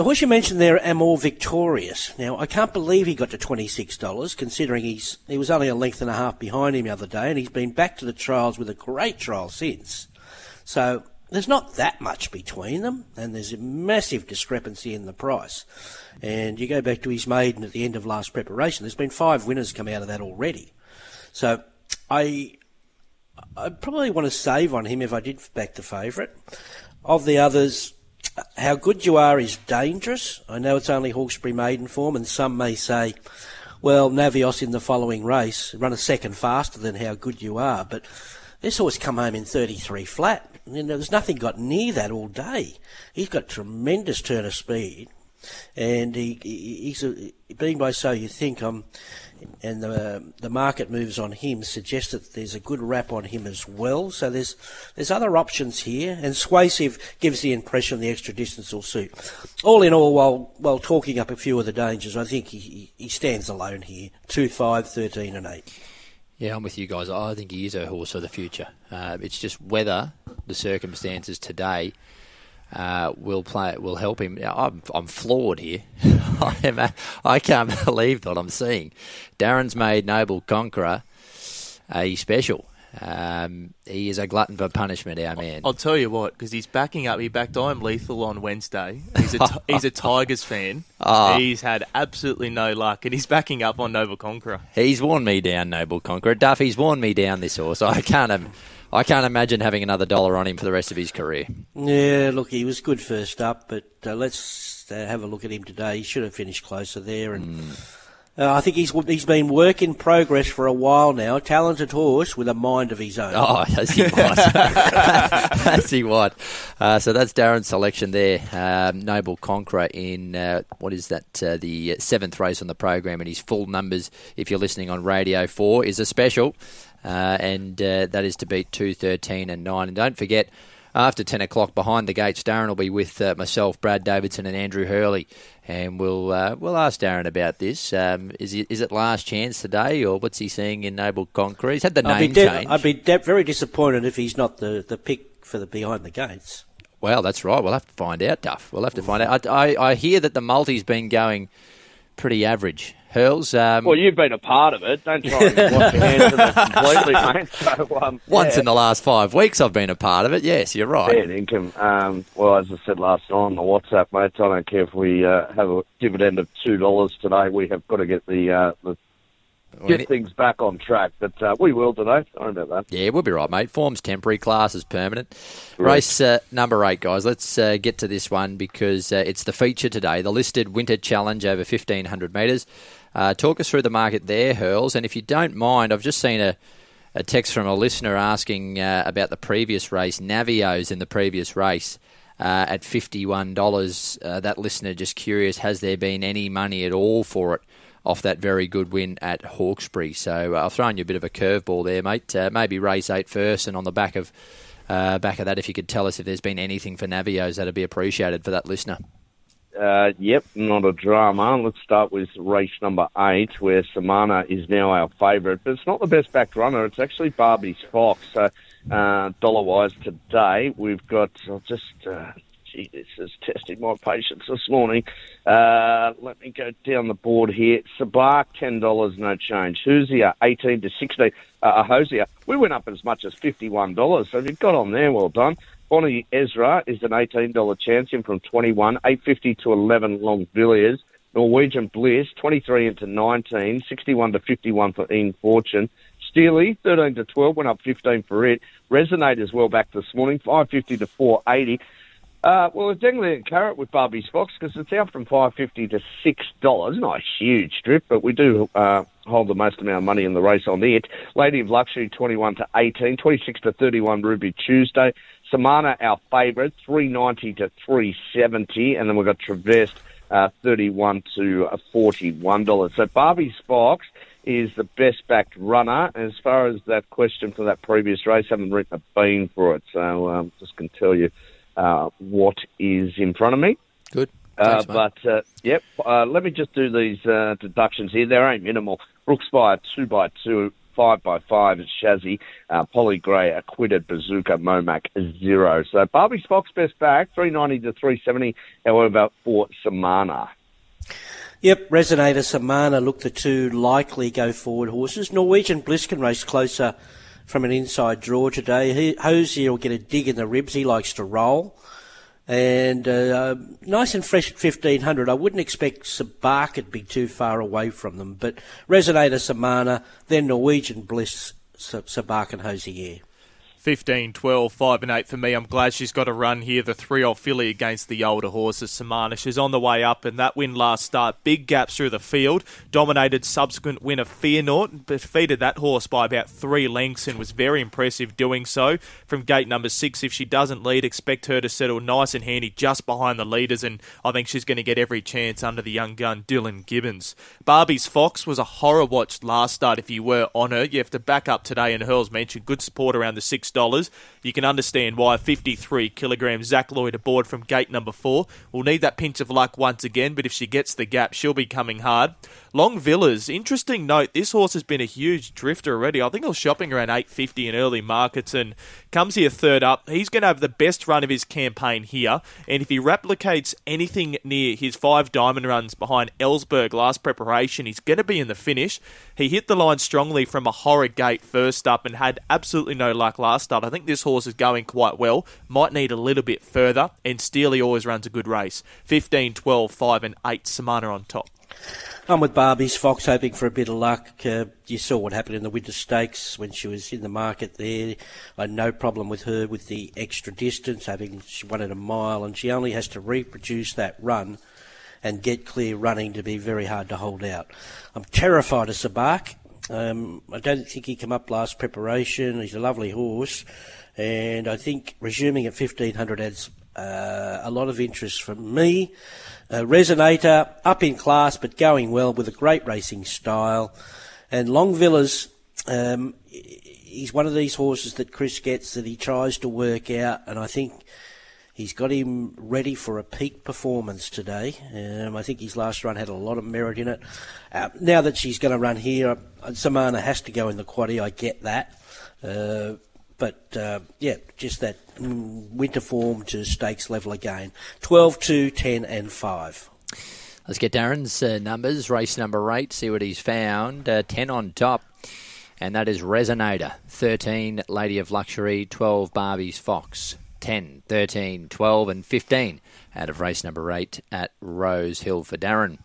Speaker 3: The horse you mentioned there, Amor Victorious. Now, I can't believe he got to $26, considering he's he was only a length and a half behind him the other day, and he's been back to the trials with a great trial since. So, there's not that much between them, and there's a massive discrepancy in the price. And you go back to his maiden at the end of last preparation, there's been five winners come out of that already. So, I I probably want to save on him if I did back the favourite. Of the others, how good you are is dangerous. I know it's only Hawkesbury maiden form, and some may say, well, Navios in the following race run a second faster than how good you are, but this horse come home in 33 flat. You know, there's nothing got near that all day. He's got tremendous turn of speed. and he, he's a, being by so you think um, and the the market moves on him suggests that there's a good rap on him as well. So there's there's other options here, and Swaysive gives the impression the extra distance will suit. All in all, while while talking up a few of the dangers, I think he he stands alone here. Two, five, 13 and eight.
Speaker 1: Yeah, I'm with you guys. I think he is a horse of the future. Uh, it's just whether the circumstances today uh, will play will help him. I'm, I'm floored here. I, am, I can't believe what I'm seeing. Darren's made Noble Conqueror a special. Um, he is a glutton for punishment, our man.
Speaker 4: I'll tell you what, because he's backing up. He backed I'm Lethal on Wednesday. He's a, he's a Tigers fan. Oh. He's had absolutely no luck, and he's backing up on Noble Conqueror.
Speaker 1: He's worn me down, Noble Conqueror. Duffy's worn me down this horse. I can't. Um, I can't imagine having another dollar on him for the rest of his career.
Speaker 3: Yeah, look, he was good first up, but uh, let's uh, have a look at him today. He should have finished closer there, and mm. uh, I think he's he's been work in progress for a while now. Talented horse with a mind of his own.
Speaker 1: Oh, as he what? as he what? Uh, so that's Darren's selection there. Um, Noble Conqueror in uh, what is that? Uh, the seventh race on the program, and his full numbers, if you're listening on Radio Four, is a special uh, and uh, that is to beat 2, 13 and 9. And don't forget, after 10 o'clock behind the gates, Darren will be with uh, myself, Brad Davidson, and Andrew Hurley. And we'll uh, we'll ask Darren about this. Um, is it is it last chance today, or what's he seeing in Noble Conqueror? He's had the name
Speaker 3: de-
Speaker 1: change.
Speaker 3: I'd be de- very disappointed if he's not the, the pick for the behind the gates.
Speaker 1: Well, that's right. We'll have to find out, Duff. We'll have to find out. I, I, I hear that the multi's been going pretty average. Hurls. Um,
Speaker 5: well, you've been a part of it. Don't try and wash your hands of it completely, mate. So, um,
Speaker 1: Once yeah. in the last five weeks, I've been a part of it. Yes, you're right.
Speaker 5: Fair income. Um, well, as I said last night on the WhatsApp, mate, I don't care if we uh, have a dividend of two dollars today. We have got to get the uh, the get things back on track. But uh, we will today. Sorry about that.
Speaker 1: Yeah, we'll be right, mate. Form's temporary, class is permanent. Right. Race uh, number eight, guys. Let's uh, get to this one because uh, it's the feature today. The listed Winter Challenge over 1,500 metres. Uh, talk us through the market there, Hurls. And if you don't mind, I've just seen a, a text from a listener asking uh, about the previous race, Navios in the previous race. Uh, at $51. Uh, that listener just curious, has there been any money at all for it off that very good win at Hawkesbury? So uh, I've thrown you a bit of a curveball there, mate. Uh, maybe race eight first, and on the back of back of that, if you could tell us if there's been anything for Navios, that'd be appreciated for that listener.
Speaker 5: Uh, yep, not a drama. Let's start with race number eight, where Samana is now our favourite, but it's not the best backed runner. It's actually Barbie's Fox. So, uh, dollar wise today, we've got. I'll just. Uh, gee, this is testing my patience this morning. Uh, let me go down the board here. Sabark, ten dollars, no change. Hosier, eighteen to sixteen. Uh, Hosier, we went up as much as fifty-one dollars. So if you've got on there, well done. Bonnie Ezra is an $18 champion from 21, 850 to 11 Long Villiers. Norwegian Bliss, 23 into 19, 61 to 51 for Ian Fortune. Steely, 13 to 12, went up 15 for it. Resonate as well back this morning, 550 to 480. Uh, well, it's dangling a carrot with Barbie's Fox because it's out from five fifty to six dollars. Not a huge strip, but we do uh, hold the most amount of money in the race on it. Lady of Luxury twenty one to 18, 26 to thirty one Ruby Tuesday. Samana our favourite three ninety to three seventy, and then we've got Traversed uh, thirty one to forty one dollars. So Barbie's Fox is the best backed runner. As far as that question for that previous race, I haven't written a bean for it, so um, just can tell you uh, what is in front of me.
Speaker 1: Good.
Speaker 5: Uh, Thanks, but uh, yep, uh, let me just do these uh, deductions here. They're ain't minimal. Brooks by two by two, five by five is Shazzy, uh, Polly Gray acquitted, Bazooka, Momac zero. So Barbie's Fox best back three ninety to three seventy. However, for Samana.
Speaker 3: Yep, Resonator, Samana look the two likely go forward horses. Norwegian Bliss can race closer from an inside draw today. Hosier will get a dig in the ribs. He likes to roll. And uh, nice and fresh at 1500. I wouldn't expect Sabark to be too far away from them, but Resonator Samana, then Norwegian Bliss, Sabark and Hosier.
Speaker 4: 15, 12, 5 and 8 for me. I'm glad she's got a run here. The 3 old filly against the older horses, Samana. She's on the way up, and that win last start, big gaps through the field. Dominated subsequent win of Fear Naught, defeated that horse by about three lengths and was very impressive doing so. From gate number six, if she doesn't lead, expect her to settle nice and handy just behind the leaders, and I think she's going to get every chance under the young gun, Dylan Gibbons. Barbie's Fox was a horror watch last start if you were on her. You have to back up today, and Hurls mentioned good support around the six $6. You can understand why 53 kilogram Zac Lloyd aboard from gate number four will need that pinch of luck once again, but if she gets the gap, she'll be coming hard. Long Villas, interesting note, this horse has been a huge drifter already. I think I was shopping around 850 in early markets and comes here third up. He's going to have the best run of his campaign here, and if he replicates anything near his five diamond runs behind Ellsberg last preparation, he's going to be in the finish. He hit the line strongly from a horror gate first up and had absolutely no luck last start. I think this horse is going quite well. Might need a little bit further, and Steely always runs a good race. 15, 12, 5, and 8. Samana on top.
Speaker 3: I'm with Barbie's Fox, hoping for a bit of luck. Uh, you saw what happened in the Winter Stakes when she was in the market there. I had no problem with her with the extra distance, having she won it a mile, and she only has to reproduce that run and get clear running to be very hard to hold out. I'm terrified of Sabak. Um, I don't think he came up last preparation. He's a lovely horse, and I think resuming at 1500 adds uh, a lot of interest from me. Resonator, up in class but going well with a great racing style. And Long Villas, um, he's one of these horses that Chris gets that he tries to work out, and I think he's got him ready for a peak performance today. Um, I think his last run had a lot of merit in it. Uh, now that she's going to run here, Samana has to go in the quaddy. I get that. Uh, but uh, yeah, just that winter form to stakes level again. 12, 2, 10, and 5.
Speaker 1: Let's get Darren's uh, numbers. Race number 8, see what he's found. Uh, 10 on top, and that is Resonator. 13, Lady of Luxury. 12, Barbie's Fox. 10, 13, 12, and 15 out of race number 8 at Rosehill for Darren.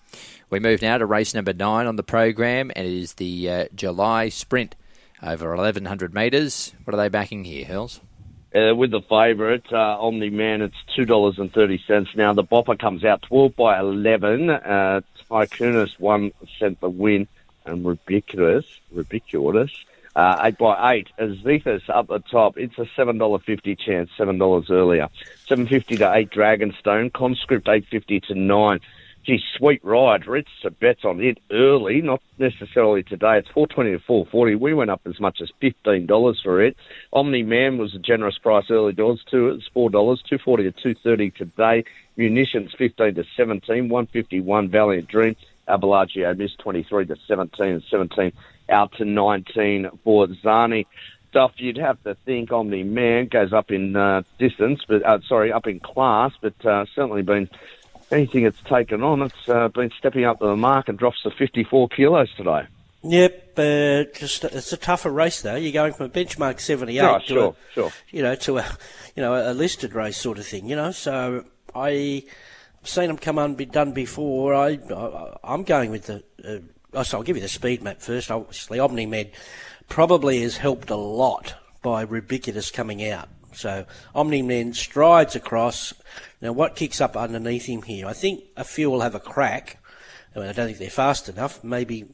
Speaker 1: We move now to race number 9 on the program, and it is the uh, July Sprint over 1,100 metres. What are they backing here, Hills?
Speaker 5: Uh, with the favourite, uh, Omni Man, it's $2.30 now. The Bopper comes out 12 by 11. Uh, Tycoonus 1 cent the win. And Ridiculous, Ridiculous, uh, 8 by 8. Azethus up the top. It's a $7.50 chance, $7 earlier. 750 to 8 Dragonstone. Conscript 850 to 9 gee, sweet ride. Ritz bets on it early, not necessarily today. It's four twenty to four forty. We went up as much as fifteen dollars for it. Omni Man was a generous price early doors too. It's four dollars, two forty to two thirty today. Munitions fifteen to seventeen, one fifty one Valiant Dream. Abellagio missed twenty three to seventeen and seventeen out to nineteen for Zani stuff you'd have to think Omni Man goes up in uh, distance, but uh, sorry, up in class, but uh, certainly been anything it's taken on, it's uh, been stepping up to the mark and drops to 54 kilos today.
Speaker 3: Yep, uh, just it's a tougher race though. You're going from a benchmark 78
Speaker 5: oh,
Speaker 3: to
Speaker 5: sure,
Speaker 3: a,
Speaker 5: sure.
Speaker 3: you know to a you know a listed race sort of thing. You know, so I have seen them come on be done before. I, I am going with the. Uh, oh, so I'll give you the speed map first. Obviously, Omni Man probably has helped a lot by Ubiquitous coming out. So Omni-Man strides across. Now, what kicks up underneath him here? I think a few will have a crack. I, mean, I don't think they're fast enough. Maybe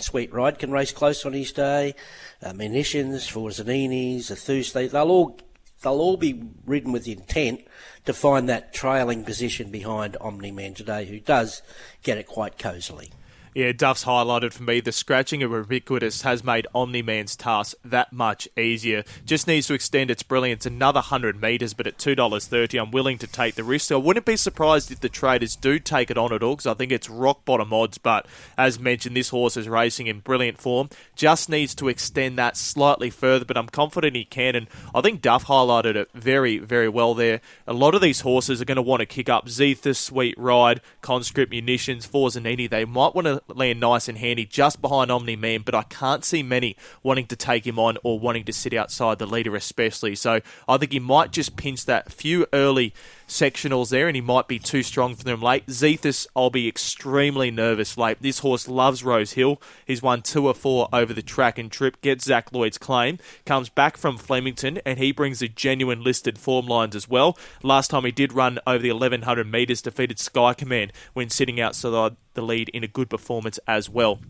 Speaker 3: Sweet Ride can race close on his day. Uh, Munitions for Zanini's, Athus, they, they'll all they'll all be ridden with intent to find that trailing position behind Omni Man today, who does get it quite cosily.
Speaker 4: Yeah, Duff's highlighted for me the scratching of Ubiquitous has made Omni Man's task that much easier. Just needs to extend its brilliance another 100 metres, but at $2.30, I'm willing to take the risk. So I wouldn't be surprised if the traders do take it on at all, because I think it's rock bottom odds. But as mentioned, this horse is racing in brilliant form. Just needs to extend that slightly further, but I'm confident he can. And I think Duff highlighted it very, very well there. A lot of these horses are going to want to kick up Zetha, Sweet Ride, Conscript, Munitions, Forzanini. They might want to land nice and handy just behind Omni Man, but I can't see many wanting to take him on or wanting to sit outside the leader, especially. So I think he might just pinch that few early sectionals there, and he might be too strong for them late. Zethus, I'll be extremely nervous late. This horse loves Rosehill. He's won two or four over the track and trip, gets Zac Lloyd's claim, comes back from Flemington, and he brings a genuine listed form lines as well. Last time he did run over the 1100 metres, defeated Sky Command when sitting outside the lead in a good performance as well.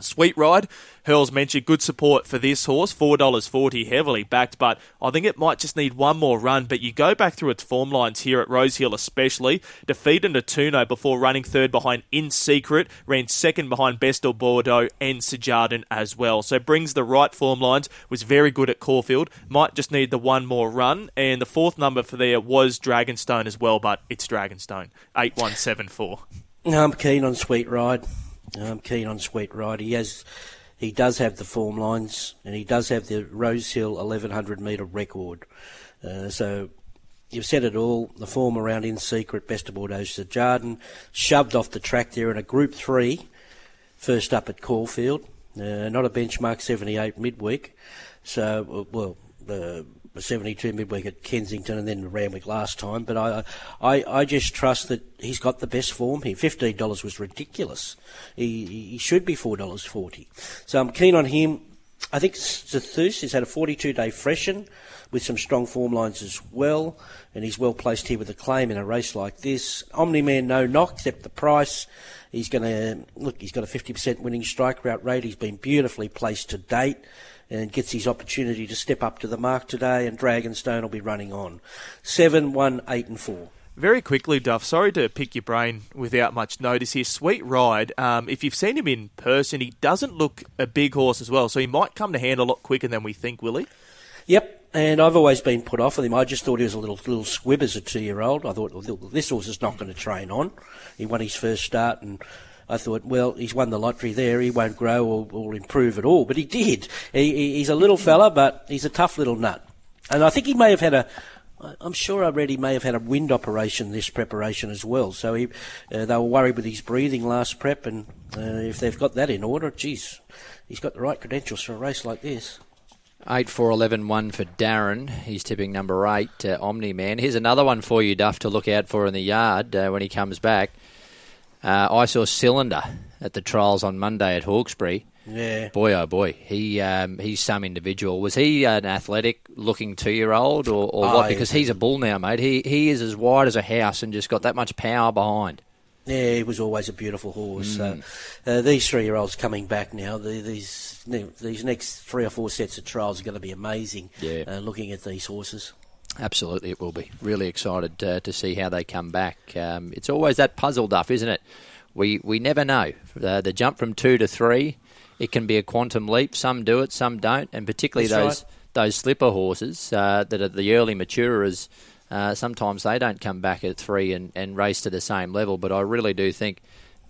Speaker 4: Sweet Ride, Hurls mentioned good support for this horse, $4.40 heavily backed, but I think it might just need one more run. But you go back through its form lines here at Rosehill, especially, Defeat defeated Natuno before running third behind In Secret, ran second behind Best of Bordeaux and Sejardin as well. So brings the right form lines, was very good at Caulfield, might just need the one more run. And the fourth number for there was Dragonstone as well, but it's Dragonstone, 8174.
Speaker 3: I'm keen on Sweet Ride. I'm keen on Sweet Ride. He has, he does have the form lines, and he does have the Rosehill 1100 metre record. Uh, so you've said it all. The form around in secret, best of Bordeaux, Jarden shoved off the track there in a Group Three, first up at Caulfield. Uh, not a benchmark 78 midweek. So, well, uh, 72 midweek at Kensington and then Randwick last time. But I, I, I just trust that he's got the best form here. $15 was ridiculous. He, he should be $4.40. So I'm keen on him. I think Zethus has had a 42 day freshen with some strong form lines as well, and he's well placed here with a claim in a race like this. Omni Man, no knock, except the price. He's going to look. He's got a 50% winning strike rate. He's been beautifully placed to date and gets his opportunity to step up to the mark today, and Dragonstone will be running on. 7, 1, 8, and 4.
Speaker 4: Very quickly, Duff, sorry to pick your brain without much notice here. Sweet Ride, um, if you've seen him in person, he doesn't look a big horse as well, so he might come to hand a lot quicker than we think, will he?
Speaker 3: Yep, and I've always been put off with him. I just thought he was a little little squib as a two year old. I thought well, this horse is not going to train on. He won his first start and I thought, well, he's won the lottery there. He won't grow or, or improve at all. But he did. He, he's a little fella, but he's a tough little nut. And I think he may have had a. I'm sure I read he may have had a wind operation this preparation as well. So he, uh, they were worried with his breathing last prep, and uh, if they've got that in order, geez, he's got the right credentials for a race like this.
Speaker 1: 8 4 11 1 for Darren. He's tipping number 8, uh, Omni Man. Here's another one for you, Duff, to look out for in the yard uh, when he comes back. Uh, I saw Cylinder at the trials on Monday at Hawkesbury.
Speaker 3: Yeah.
Speaker 1: Boy, oh boy, he um, he's some individual. Was he an athletic-looking two-year-old, or, or oh, what? Because he's a bull now, mate. He he is as wide as a house and just got that much power behind.
Speaker 3: Yeah, he was always a beautiful horse. Mm. Uh, uh, these three-year-olds coming back now. The, these these next three or four sets of trials are going to be amazing.
Speaker 1: Yeah.
Speaker 3: Uh, looking at these horses.
Speaker 1: Absolutely, it will be. Really excited uh, to see how they come back. Um, it's always that puzzle, Duff, isn't it? We we never know. Uh, the jump from two to three, it can be a quantum leap. Some do it, some don't, and particularly That's those right. those slipper horses uh, that are the early maturers. Uh, sometimes they don't come back at three and, and race to the same level. But I really do think,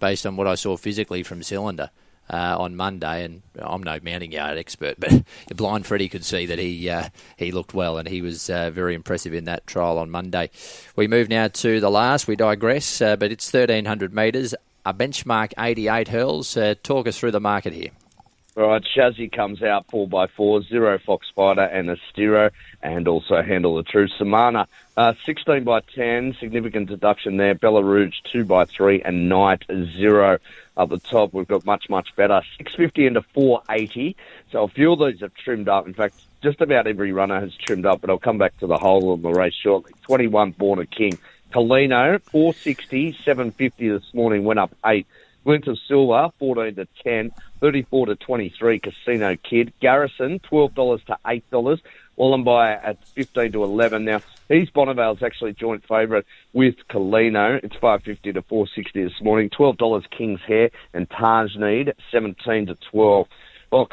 Speaker 1: based on what I saw physically from Cylinder, uh, on Monday, and I'm no mounting yard expert, but blind Freddie could see that he uh, he looked well, and he was uh, very impressive in that trial on Monday. We move now to the last. We digress, uh, but it's 1300 metres, a benchmark 88 hurls. Uh, talk us through the market here.
Speaker 5: All right, Shazzy comes out 4 by 4 Zero Fox Spider and a Stiro, and also Handle the True Samana. Uh, 16 by 10, significant deduction there. Bella Rouge 2 by 3 and Knight 0 up the top. We've got much, much better. 650 into 480. So a few of these have trimmed up. In fact, just about every runner has trimmed up, but I'll come back to the whole of the race shortly. 21 Born a King. Colino, 460, 750 this morning, went up 8. Winter Silver, 14 to 10. 34 to 23, Casino Kid. Garrison, $12 to $8. Wallenby at 15 to 11. Now, East Bonnevale's actually joint favourite with Colino. It's 550 to 460 this morning. $12 King's Hair and Taj Need, 17 to 12. Well,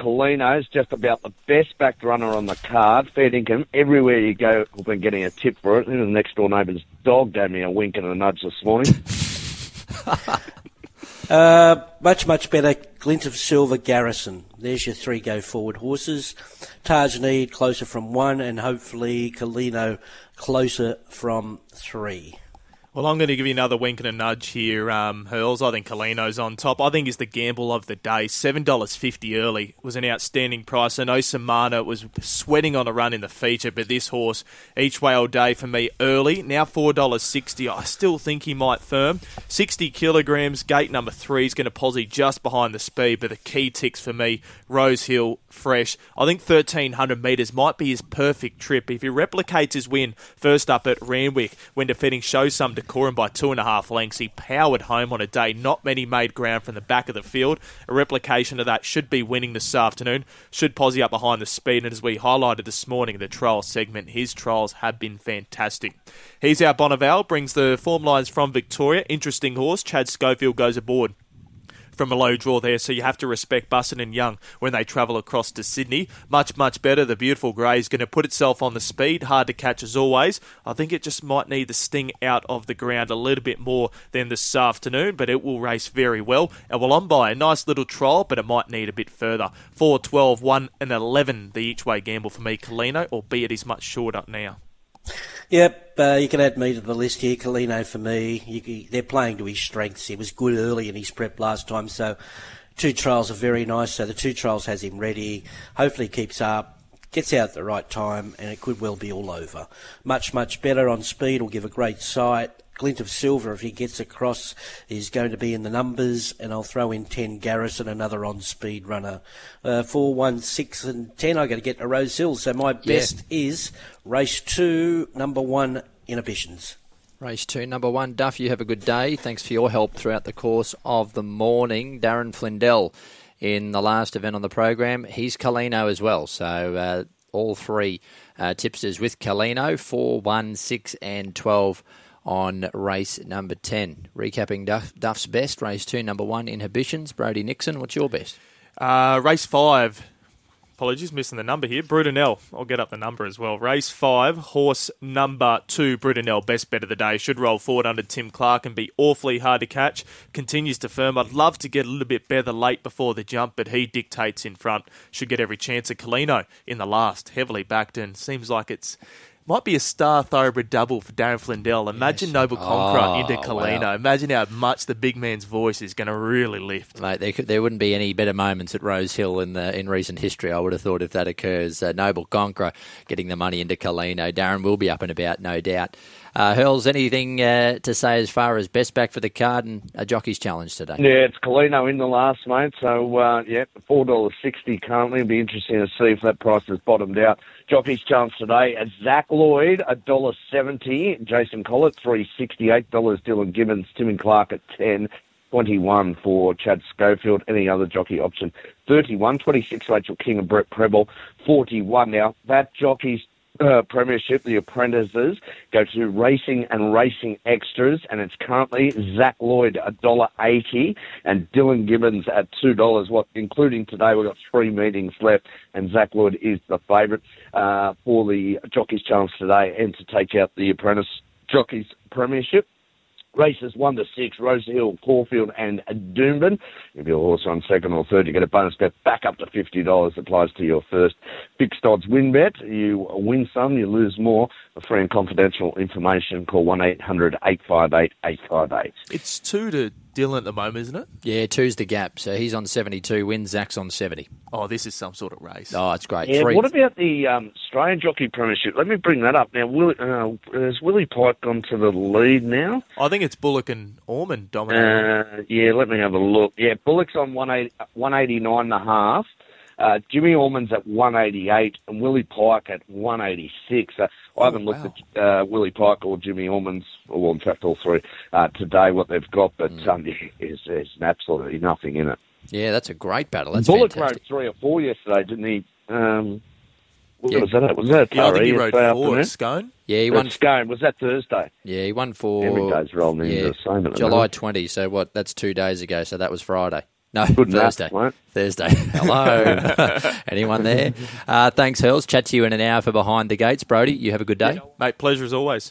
Speaker 5: is just about the best backed runner on the card. Fair income. Everywhere you go, we've been getting a tip for it. Even the next door neighbour's dog gave me a wink and a nudge this morning.
Speaker 3: uh, much, much better. Glint of Silver Garrison. There's your three go forward horses. Taj Need closer from one, and hopefully Kalino closer from three.
Speaker 4: Well, I'm going to give you another wink and a nudge here, um, Hurls. I think Kalino's on top. I think is the gamble of the day. Seven dollars fifty early was an outstanding price. I know Samana was sweating on a run in the feature, but this horse each way all day for me early. Now four dollars sixty. I still think he might firm. Sixty kilograms. Gate number three is going to posse just behind the speed, but the key ticks for me. Rosehill fresh. I think thirteen hundred metres might be his perfect trip if he replicates his win first up at Randwick when defeating Show Some Decorum by two and a half lengths. He powered home on a day not many made ground from the back of the field. A replication of that should be winning this afternoon. Should posse up behind the speed, and as we highlighted this morning in the trial segment, his trials have been fantastic. He's our Bonneval, brings the form lines from Victoria. Interesting horse. Chad Schofield goes aboard from a low draw there, so you have to respect Bussin and Young when they travel across to Sydney. Much, much better. The beautiful grey is going to put itself on the speed, hard to catch as always. I think it just might need the sting out of the ground a little bit more than this afternoon, but it will race very well. And well, on by a nice little trial, but it might need a bit further. 4, 12, 1, and 11, the each way gamble for me, Kalino, albeit he's much shorter now.
Speaker 3: Yep, uh, you can add me to the list here. Kalino for me. You, they're playing to his strengths. He was good early in his prep last time, so two trials are very nice. So the two trials has him ready. Hopefully keeps up, gets out at the right time, and it could well be all over. Much, much better on speed. Will give a great sight. Glint of Silver, if he gets across, is going to be in the numbers, and I'll throw in 10 Garrison, another on speed runner. Uh, 4, 1, 6, and 10, i got to get to Rosehill. So my best yeah. is race 2, number 1, Inhibitions.
Speaker 1: Race two, number one. Duff, you have a good day. Thanks for your help throughout the course of the morning. Darren Flindell in the last event on the program. He's Kalino as well. So uh, all three uh, tipsters with Kalino, 4, 1, 6, and 12 on race number 10. Recapping Duff, Duff's best, race 2, number 1, Inhibitions. Brodie Nickson, what's your best?
Speaker 4: Uh, race 5. Apologies, missing the number here. Brudenell. I'll get up the number as well. Race 5, horse number 2, Brudenell. Best bet of the day. Should roll forward under Tim Clark and be awfully hard to catch. Continues to firm. I'd love to get a little bit better late before the jump, but he dictates in front. Should get every chance. Of Colino in the last. Heavily backed and seems like it's might be a star thoroughbred double for Darren Flindell. Imagine yes. Noble Conqueror oh, into Colino. Wow. Imagine how much the big man's voice is going to really lift.
Speaker 1: Mate, there, could, there wouldn't be any better moments at Rosehill in the in recent history. I would have thought if that occurs, uh, Noble Conqueror getting the money into Colino. Darren will be up and about, no doubt. Uh, Hurls, anything uh, to say as far as best back for the card and a jockey's challenge today?
Speaker 5: Yeah, it's Kalino in the last, mate. So, uh, yeah, $4.60 currently. It'll be interesting to see if that price has bottomed out. Jockey's chance today at Zac Lloyd, $1.70. Jason Collett, $3.68. Dylan Gibbons, Tim and Clark at 10 21 for Chad Schofield. Any other jockey option? 31, 26 Rachel King and Brett Prebble, 41. Now, that jockey's uh, premiership, the apprentices, go to racing and racing extras, and it's currently Zac Lloyd a dollar eighty and Dylan Gibbons at two dollars. What, including today, we've got three meetings left, and Zac Lloyd is the favourite uh, for the Jockeys Challenge today, and to take out the apprentice Jockeys Premiership. Races 1 to 6, Rosehill, Caulfield, and Doomben. If you're horse on second or third, you get a bonus bet back up to $50. Applies to your first fixed odds win bet. You win some, you lose more. For free and confidential information, call 1 800 858 858.
Speaker 4: It's 2 to Dylan at the moment, isn't it?
Speaker 1: Yeah, two's the gap. So he's on 72 wins, Zac's on 70.
Speaker 4: Oh, this is some sort of race.
Speaker 1: Oh, it's great.
Speaker 5: Yeah, Three. what about the um, Australian Jockey Premiership? Let me bring that up. Now, Will, uh, has Willie Pike gone to the lead now?
Speaker 4: I think it's Bullock and Orman dominating.
Speaker 5: Uh, yeah, let me have a look. Yeah, Bullock's on 180, 189 and a half. Uh, Jimmy Orman's at 188 and Willie Pike at 186. Uh, I haven't oh, looked wow. at uh, Willie Pike or Jimmy Orman's, or in fact all three, uh, today what they've got, but mm. um, there's, there's absolutely nothing in it.
Speaker 1: Yeah, that's a great battle. That's
Speaker 5: Bullock
Speaker 1: fantastic.
Speaker 5: rode three or four yesterday, didn't he? Um, what yeah. was that? Was that
Speaker 4: yeah, I think he rode four at Scone.
Speaker 1: Yeah, he won.
Speaker 5: At Scone was that Thursday?
Speaker 1: Yeah, he won for
Speaker 5: every day's rolling yeah, into the same.
Speaker 1: July twenty. So what? That's two days ago. So that was Friday. No,
Speaker 5: Good
Speaker 1: Thursday.
Speaker 5: Enough,
Speaker 1: Thursday. Hello. Anyone there? Uh, thanks, Hurls. Chat to you in an hour for Behind the Gates. Brodie, you have a good day.
Speaker 4: Mate, pleasure as always.